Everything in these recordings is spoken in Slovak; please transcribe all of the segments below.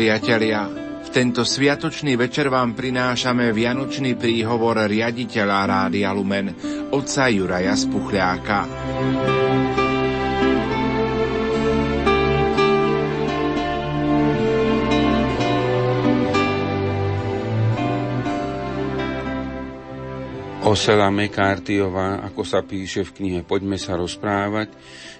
priatelia, v tento sviatočný večer vám prinášame vianočný príhovor riaditeľa Rádia Lumen, otca Juraja Spuchľáka. Osela Mekártiová, ako sa píše v knihe Poďme sa rozprávať,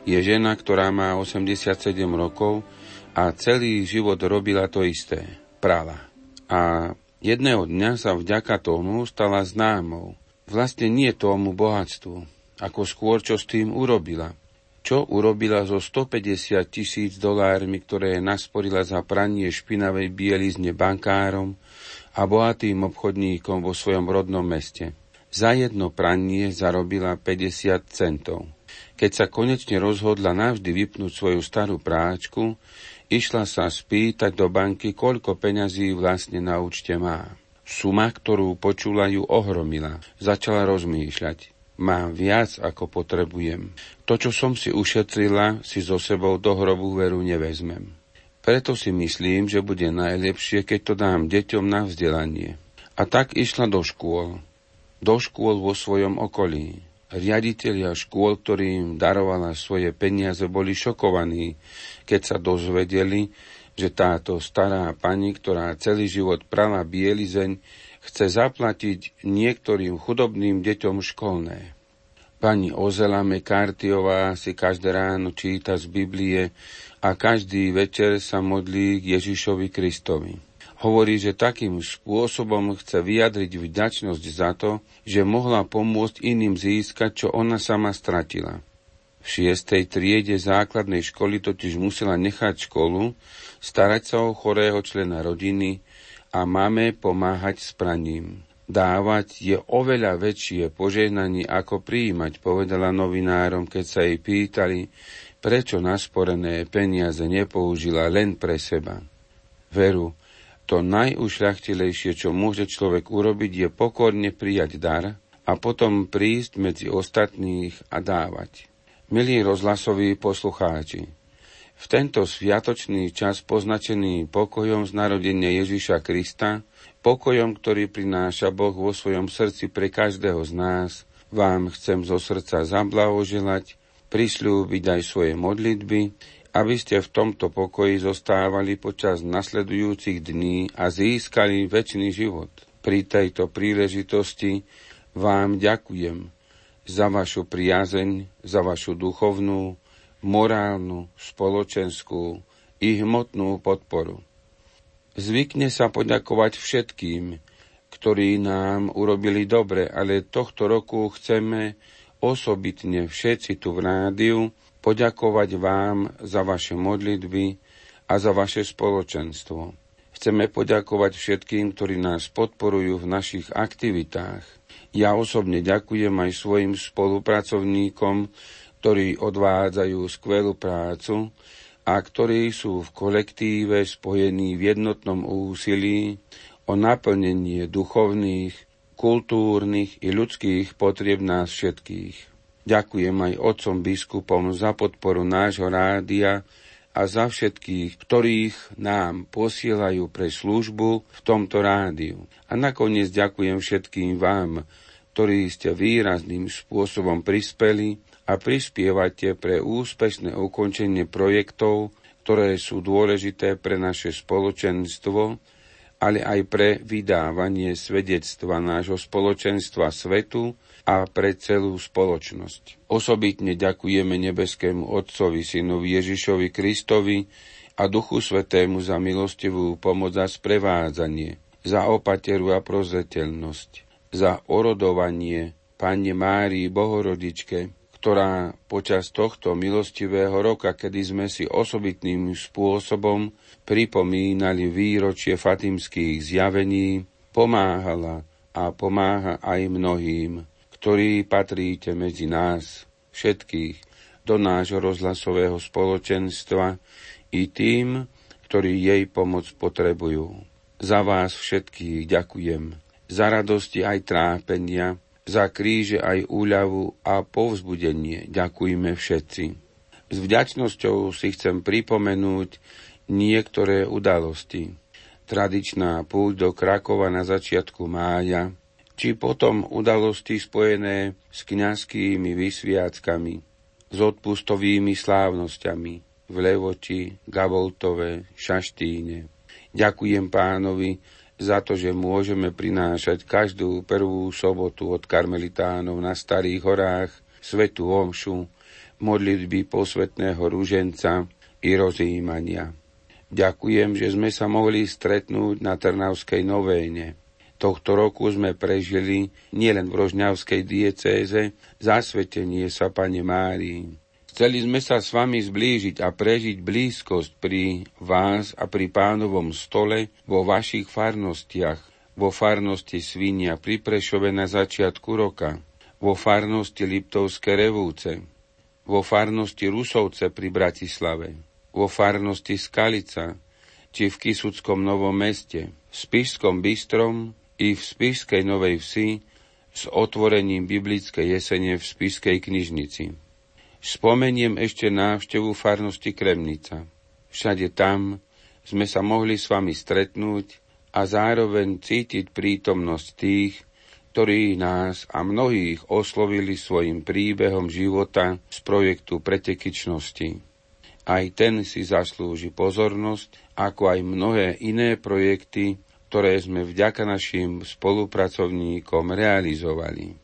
je žena, ktorá má 87 rokov a celý život robila to isté. Prala. A jedného dňa sa vďaka tomu stala známou. Vlastne nie tomu bohatstvu, ako skôr čo s tým urobila. Čo urobila so 150 tisíc dolármi, ktoré nasporila za pranie špinavej bielizne bankárom a bohatým obchodníkom vo svojom rodnom meste. Za jedno pranie zarobila 50 centov. Keď sa konečne rozhodla navždy vypnúť svoju starú práčku, išla sa spýtať do banky, koľko peňazí vlastne na účte má. Suma, ktorú počula, ju ohromila. Začala rozmýšľať. Mám viac, ako potrebujem. To, čo som si ušetrila, si so sebou do hrobu veru nevezmem. Preto si myslím, že bude najlepšie, keď to dám deťom na vzdelanie. A tak išla do škôl do škôl vo svojom okolí. Riaditeľia škôl, ktorým darovala svoje peniaze, boli šokovaní, keď sa dozvedeli, že táto stará pani, ktorá celý život prala bielizeň, chce zaplatiť niektorým chudobným deťom školné. Pani Ozela Mekartiová si každé ráno číta z Biblie a každý večer sa modlí k Ježišovi Kristovi. Hovorí, že takým spôsobom chce vyjadriť vďačnosť za to, že mohla pomôcť iným získať, čo ona sama stratila. Šiestej triede základnej školy totiž musela nechať školu, starať sa o chorého člena rodiny a máme pomáhať s praním. Dávať je oveľa väčšie požehnanie ako prijímať, povedala novinárom, keď sa jej pýtali, prečo nasporené peniaze nepoužila len pre seba. Veru, to najušľachtilejšie, čo môže človek urobiť, je pokorne prijať dar a potom prísť medzi ostatných a dávať. Milí rozhlasoví poslucháči, v tento sviatočný čas poznačený pokojom z narodenia Ježiša Krista, pokojom, ktorý prináša Boh vo svojom srdci pre každého z nás, vám chcem zo srdca zablahoželať, prisľúbiť aj svoje modlitby aby ste v tomto pokoji zostávali počas nasledujúcich dní a získali väčší život. Pri tejto príležitosti vám ďakujem za vašu priazeň, za vašu duchovnú, morálnu, spoločenskú i hmotnú podporu. Zvykne sa poďakovať všetkým, ktorí nám urobili dobre, ale tohto roku chceme osobitne všetci tu v rádiu poďakovať vám za vaše modlitby a za vaše spoločenstvo. Chceme poďakovať všetkým, ktorí nás podporujú v našich aktivitách. Ja osobne ďakujem aj svojim spolupracovníkom, ktorí odvádzajú skvelú prácu a ktorí sú v kolektíve spojení v jednotnom úsilí o naplnenie duchovných, kultúrnych i ľudských potrieb nás všetkých. Ďakujem aj otcom biskupom za podporu nášho rádia a za všetkých, ktorých nám posielajú pre službu v tomto rádiu. A nakoniec ďakujem všetkým vám, ktorí ste výrazným spôsobom prispeli a prispievate pre úspešné ukončenie projektov, ktoré sú dôležité pre naše spoločenstvo, ale aj pre vydávanie svedectva nášho spoločenstva svetu, a pre celú spoločnosť. Osobitne ďakujeme nebeskému Otcovi, Synovi Ježišovi Kristovi a Duchu Svetému za milostivú pomoc a sprevádzanie, za opateru a prozreteľnosť, za orodovanie Pane Márii Bohorodičke, ktorá počas tohto milostivého roka, kedy sme si osobitným spôsobom pripomínali výročie fatimských zjavení, pomáhala a pomáha aj mnohým, ktorí patríte medzi nás všetkých do nášho rozhlasového spoločenstva i tým, ktorí jej pomoc potrebujú. Za vás všetkých ďakujem, za radosti aj trápenia, za kríže aj úľavu a povzbudenie ďakujme všetci. S vďačnosťou si chcem pripomenúť niektoré udalosti. Tradičná púť do Krakova na začiatku mája, či potom udalosti spojené s kňazskými vysviackami, s odpustovými slávnosťami v Levoči, Gavoltove, Šaštíne. Ďakujem pánovi za to, že môžeme prinášať každú prvú sobotu od karmelitánov na Starých horách svetu omšu, modlitby posvetného rúženca i rozjímania. Ďakujem, že sme sa mohli stretnúť na Trnavskej novéne. Tohto roku sme prežili nielen v Rožňavskej diecéze zasvetenie sa Pane Márii. Chceli sme sa s vami zblížiť a prežiť blízkosť pri vás a pri pánovom stole vo vašich farnostiach, vo farnosti Svinia pri Prešove na začiatku roka, vo farnosti Liptovské revúce, vo farnosti Rusovce pri Bratislave, vo farnosti Skalica, či v Kisuckom Novom meste, v Spišskom Bystrom i v Spišskej Novej Vsi s otvorením biblickej jesene v Spišskej knižnici. Spomeniem ešte návštevu farnosti Kremnica. Všade tam sme sa mohli s vami stretnúť a zároveň cítiť prítomnosť tých, ktorí nás a mnohých oslovili svojim príbehom života z projektu pretekyčnosti. Aj ten si zaslúži pozornosť, ako aj mnohé iné projekty, ktoré sme vďaka našim spolupracovníkom realizovali.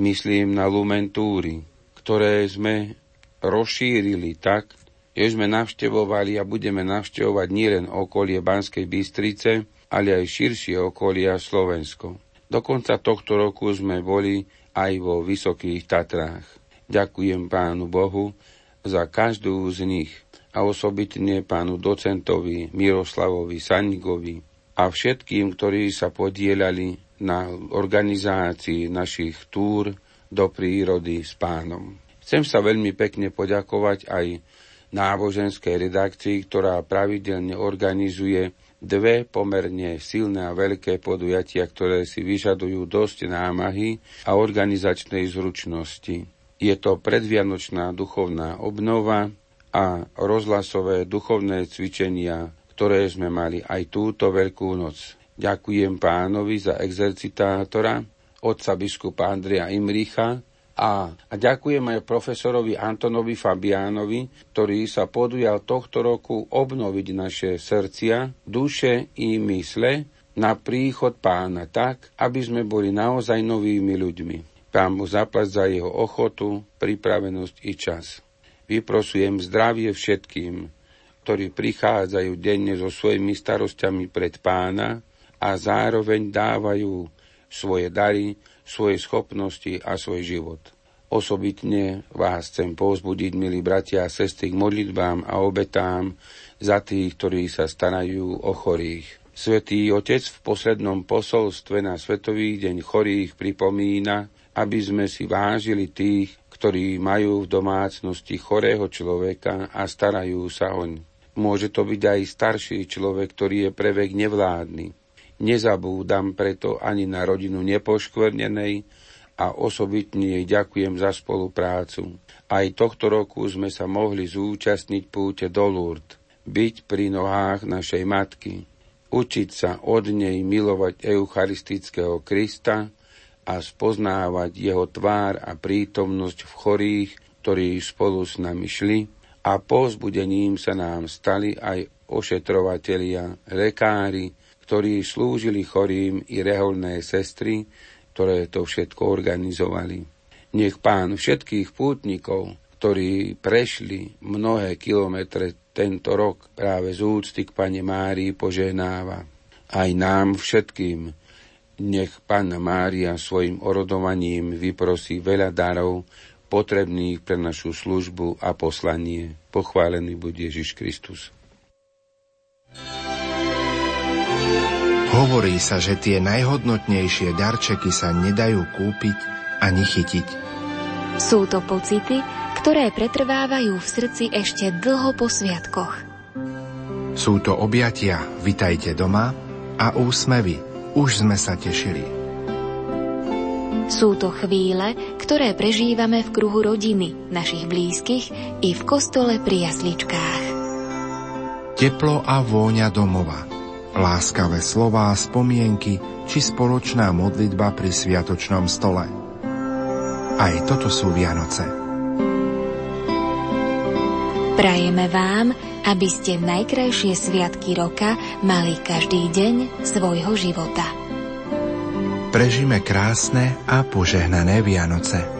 Myslím na Lumentúry, ktoré sme rozšírili tak, že sme navštevovali a budeme navštevovať nielen okolie Banskej Bystrice, ale aj širšie okolia Slovensko. Do konca tohto roku sme boli aj vo Vysokých Tatrách. Ďakujem pánu Bohu za každú z nich a osobitne pánu docentovi Miroslavovi Sanigovi, a všetkým, ktorí sa podielali na organizácii našich túr do prírody s pánom. Chcem sa veľmi pekne poďakovať aj náboženskej redakcii, ktorá pravidelne organizuje dve pomerne silné a veľké podujatia, ktoré si vyžadujú dosť námahy a organizačnej zručnosti. Je to predvianočná duchovná obnova a rozhlasové duchovné cvičenia ktoré sme mali aj túto veľkú noc. Ďakujem pánovi za exercitátora, otca biskupa Andrea Imricha a, a ďakujem aj profesorovi Antonovi Fabiánovi, ktorý sa podujal tohto roku obnoviť naše srdcia, duše i mysle na príchod pána tak, aby sme boli naozaj novými ľuďmi. Pán mu zaplať za jeho ochotu, pripravenosť i čas. Vyprosujem zdravie všetkým, ktorí prichádzajú denne so svojimi starosťami pred pána a zároveň dávajú svoje dary, svoje schopnosti a svoj život. Osobitne vás chcem povzbudiť, milí bratia a sestry, k modlitbám a obetám za tých, ktorí sa starajú o chorých. Svetý Otec v poslednom posolstve na Svetový deň chorých pripomína, aby sme si vážili tých, ktorí majú v domácnosti chorého človeka a starajú sa oň. Môže to byť aj starší človek, ktorý je pre vek nevládny. Nezabúdam preto ani na rodinu nepoškvrnenej a osobitne jej ďakujem za spoluprácu. Aj tohto roku sme sa mohli zúčastniť púte do Lourdes, byť pri nohách našej matky, učiť sa od nej milovať eucharistického Krista a spoznávať jeho tvár a prítomnosť v chorých, ktorí spolu s nami šli, a povzbudením sa nám stali aj ošetrovatelia, lekári, ktorí slúžili chorým i reholné sestry, ktoré to všetko organizovali. Nech pán všetkých pútnikov, ktorí prešli mnohé kilometre tento rok práve z úcty k Pane Márii poženáva. Aj nám všetkým nech Panna Mária svojim orodovaním vyprosí veľa darov, potrebných pre našu službu a poslanie. Pochválený buď Ježiš Kristus. Hovorí sa, že tie najhodnotnejšie darčeky sa nedajú kúpiť ani chytiť. Sú to pocity, ktoré pretrvávajú v srdci ešte dlho po sviatkoch. Sú to objatia, vitajte doma a úsmevy, už sme sa tešili. Sú to chvíle, ktoré prežívame v kruhu rodiny, našich blízkych i v kostole pri jasličkách. teplo a vôňa domova, láskavé slová, spomienky či spoločná modlitba pri sviatočnom stole. Aj toto sú Vianoce. Prajeme vám, aby ste najkrajšie sviatky roka mali každý deň svojho života. Prežime krásne a požehnané Vianoce.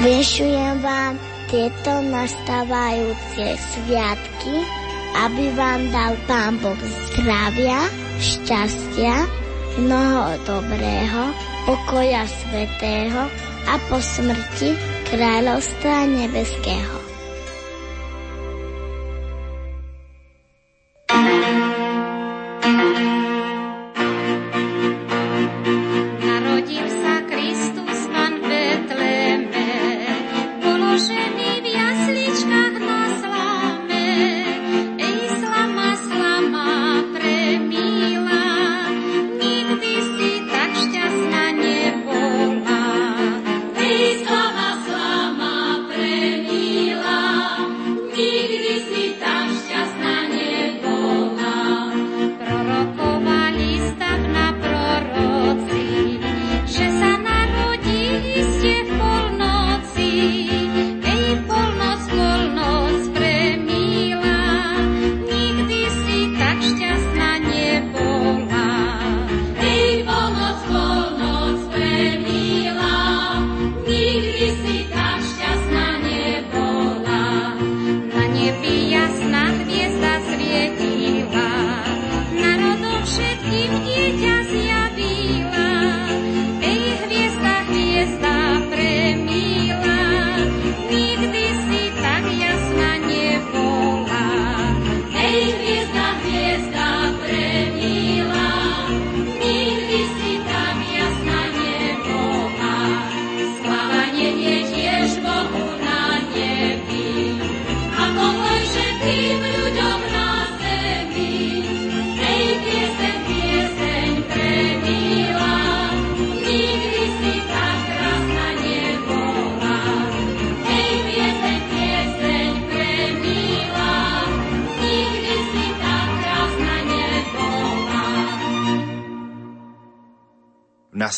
Vyšujem vám tieto nastávajúce sviatky, aby vám dal Pán Boh zdravia, šťastia, mnoho dobrého, pokoja svetého a po smrti kráľovstva nebeského.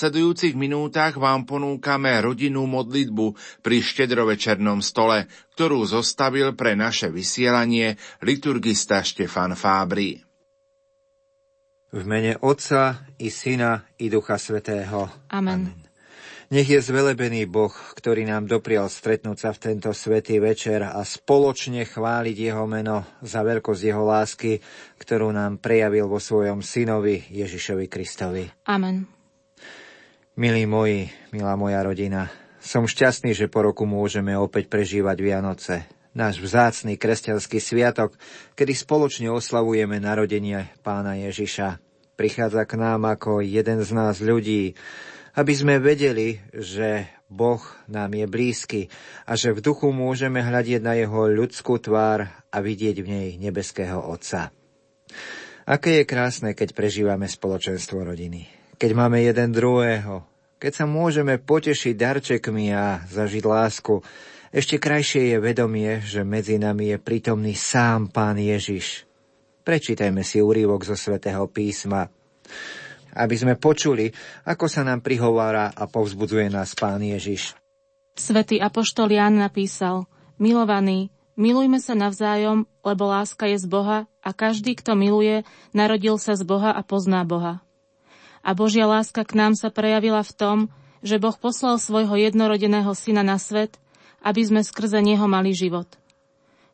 Nasledujúcich minútach vám ponúkame rodinnú modlitbu pri štedrovečernom stole, ktorú zostavil pre naše vysielanie liturgista Štefan Fábri. V mene Otca i Syna i Ducha Svetého. Amen. Amen. Nech je zvelebený Boh, ktorý nám doprial stretnúť sa v tento svetý večer a spoločne chváliť Jeho meno za veľkosť Jeho lásky, ktorú nám prejavil vo svojom synovi Ježišovi Kristovi. Amen. Milí moji, milá moja rodina, som šťastný, že po roku môžeme opäť prežívať Vianoce. Náš vzácný kresťanský sviatok, kedy spoločne oslavujeme narodenie pána Ježiša. Prichádza k nám ako jeden z nás ľudí, aby sme vedeli, že Boh nám je blízky a že v duchu môžeme hľadiť na jeho ľudskú tvár a vidieť v nej nebeského Otca. Aké je krásne, keď prežívame spoločenstvo rodiny keď máme jeden druhého, keď sa môžeme potešiť darčekmi a zažiť lásku, ešte krajšie je vedomie, že medzi nami je prítomný sám Pán Ježiš. Prečítajme si úrivok zo svätého písma, aby sme počuli, ako sa nám prihovára a povzbudzuje nás Pán Ježiš. Svetý Apoštol Ján napísal, milovaný, milujme sa navzájom, lebo láska je z Boha a každý, kto miluje, narodil sa z Boha a pozná Boha a Božia láska k nám sa prejavila v tom, že Boh poslal svojho jednorodeného syna na svet, aby sme skrze neho mali život.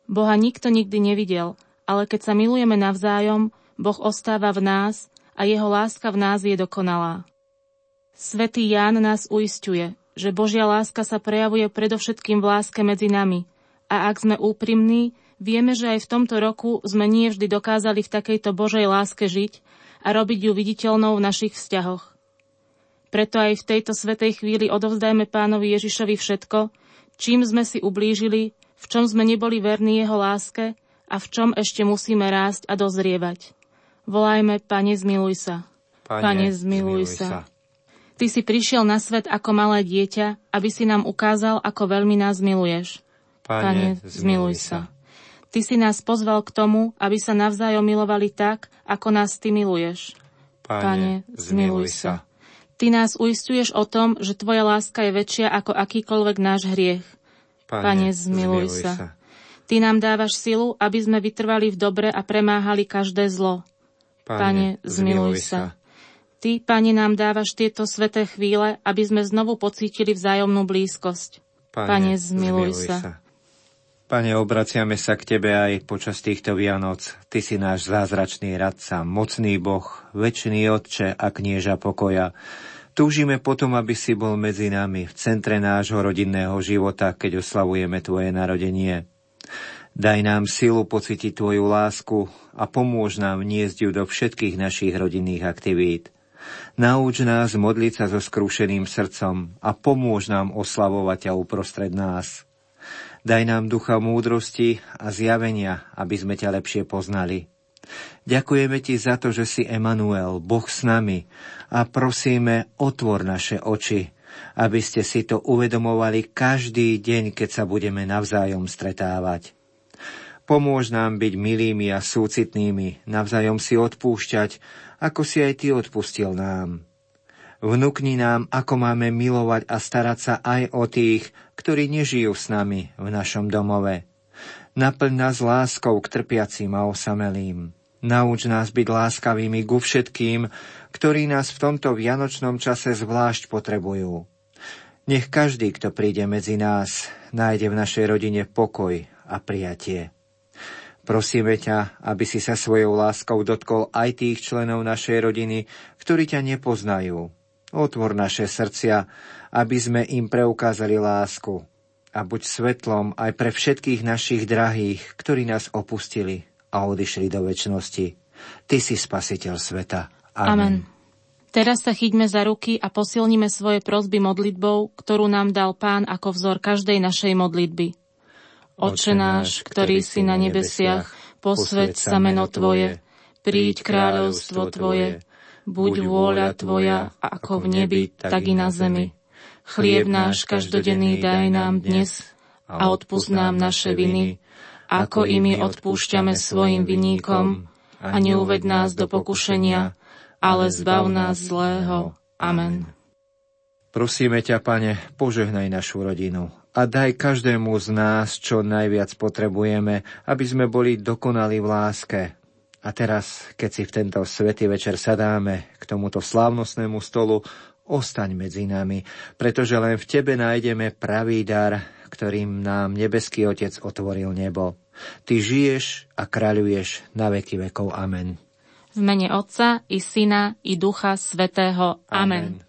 Boha nikto nikdy nevidel, ale keď sa milujeme navzájom, Boh ostáva v nás a jeho láska v nás je dokonalá. Svetý Ján nás uistuje, že Božia láska sa prejavuje predovšetkým v láske medzi nami a ak sme úprimní, vieme, že aj v tomto roku sme nie vždy dokázali v takejto Božej láske žiť a robiť ju viditeľnou v našich vzťahoch. Preto aj v tejto svetej chvíli odovzdajme pánovi Ježišovi všetko, čím sme si ublížili, v čom sme neboli verní jeho láske a v čom ešte musíme rásť a dozrievať. Volajme, Pane, zmiluj sa. Pane, Pane zmiluj, zmiluj sa. sa. Ty si prišiel na svet ako malé dieťa, aby si nám ukázal, ako veľmi nás miluješ. Pane, Pane zmiluj sa. Ty si nás pozval k tomu, aby sa navzájom milovali tak, ako nás Ty miluješ. Pane, Pane zmiluj sa. Ty nás uistuješ o tom, že Tvoja láska je väčšia ako akýkoľvek náš hriech. Pane, Pane zmiluj, zmiluj sa. sa. Ty nám dávaš silu, aby sme vytrvali v dobre a premáhali každé zlo. Pane, Pane zmiluj sa. Ty, Pane, nám dávaš tieto sveté chvíle, aby sme znovu pocítili vzájomnú blízkosť. Pane, Pane zmiluj, zmiluj sa. sa. Pane, obraciame sa k Tebe aj počas týchto Vianoc. Ty si náš zázračný radca, mocný Boh, väčší Otče a knieža pokoja. Túžime potom, aby si bol medzi nami, v centre nášho rodinného života, keď oslavujeme Tvoje narodenie. Daj nám silu pocítiť Tvoju lásku a pomôž nám vniesť ju do všetkých našich rodinných aktivít. Nauč nás modliť sa so skrúšeným srdcom a pomôž nám oslavovať ťa uprostred nás. Daj nám ducha múdrosti a zjavenia, aby sme ťa lepšie poznali. Ďakujeme ti za to, že si Emanuel, Boh s nami a prosíme, otvor naše oči, aby ste si to uvedomovali každý deň, keď sa budeme navzájom stretávať. Pomôž nám byť milými a súcitnými, navzájom si odpúšťať, ako si aj ty odpustil nám. Vnúkni nám, ako máme milovať a starať sa aj o tých, ktorí nežijú s nami v našom domove. Naplň nás láskou k trpiacim a osamelým. Nauč nás byť láskavými ku všetkým, ktorí nás v tomto vianočnom čase zvlášť potrebujú. Nech každý, kto príde medzi nás, nájde v našej rodine pokoj a prijatie. Prosíme ťa, aby si sa svojou láskou dotkol aj tých členov našej rodiny, ktorí ťa nepoznajú, Otvor naše srdcia, aby sme im preukázali lásku a buď svetlom aj pre všetkých našich drahých, ktorí nás opustili a odišli do väčšnosti. Ty si spasiteľ sveta. Amen. Amen. Teraz sa chyťme za ruky a posilníme svoje prosby modlitbou, ktorú nám dal Pán ako vzor každej našej modlitby. Oče náš, ktorý si na nebesiach, posveď sa meno Tvoje, príď kráľovstvo Tvoje, buď vôľa Tvoja ako v nebi, tak i na zemi. Chlieb náš každodenný daj nám dnes a odpúsť nám naše viny, ako i my odpúšťame svojim vinníkom a neuved nás do pokušenia, ale zbav nás zlého. Amen. Prosíme ťa, Pane, požehnaj našu rodinu a daj každému z nás, čo najviac potrebujeme, aby sme boli dokonali v láske. A teraz, keď si v tento svetý večer sadáme k tomuto slávnostnému stolu, ostaň medzi nami, pretože len v Tebe nájdeme pravý dar, ktorým nám nebeský Otec otvoril nebo. Ty žiješ a kráľuješ na veky vekov. Amen. V mene Otca i Syna i Ducha Svetého. Amen. Amen.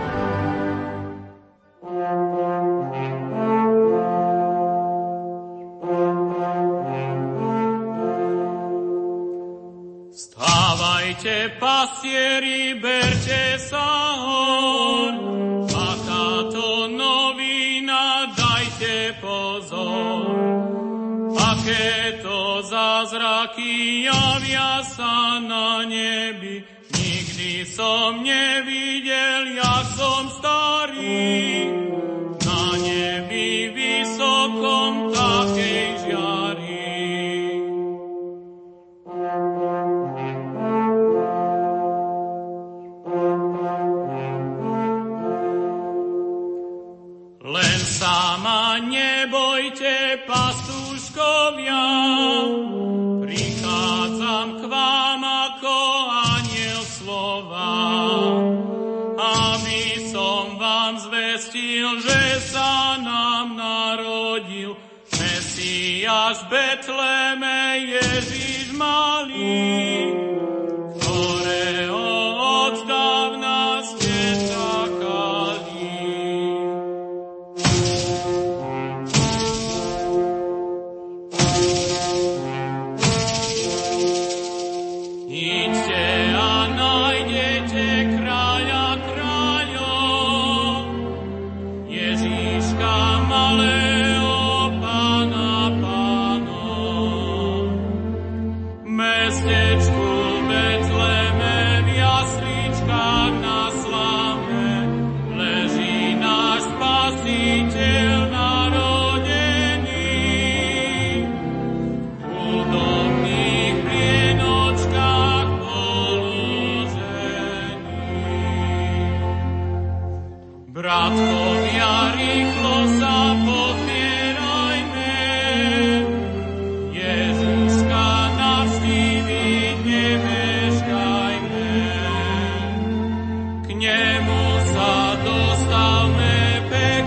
Vstajte pastieri, berte sa hor, a táto novina dajte pozor. Aké to zázraky javia sa na nebi, nikdy som nevidel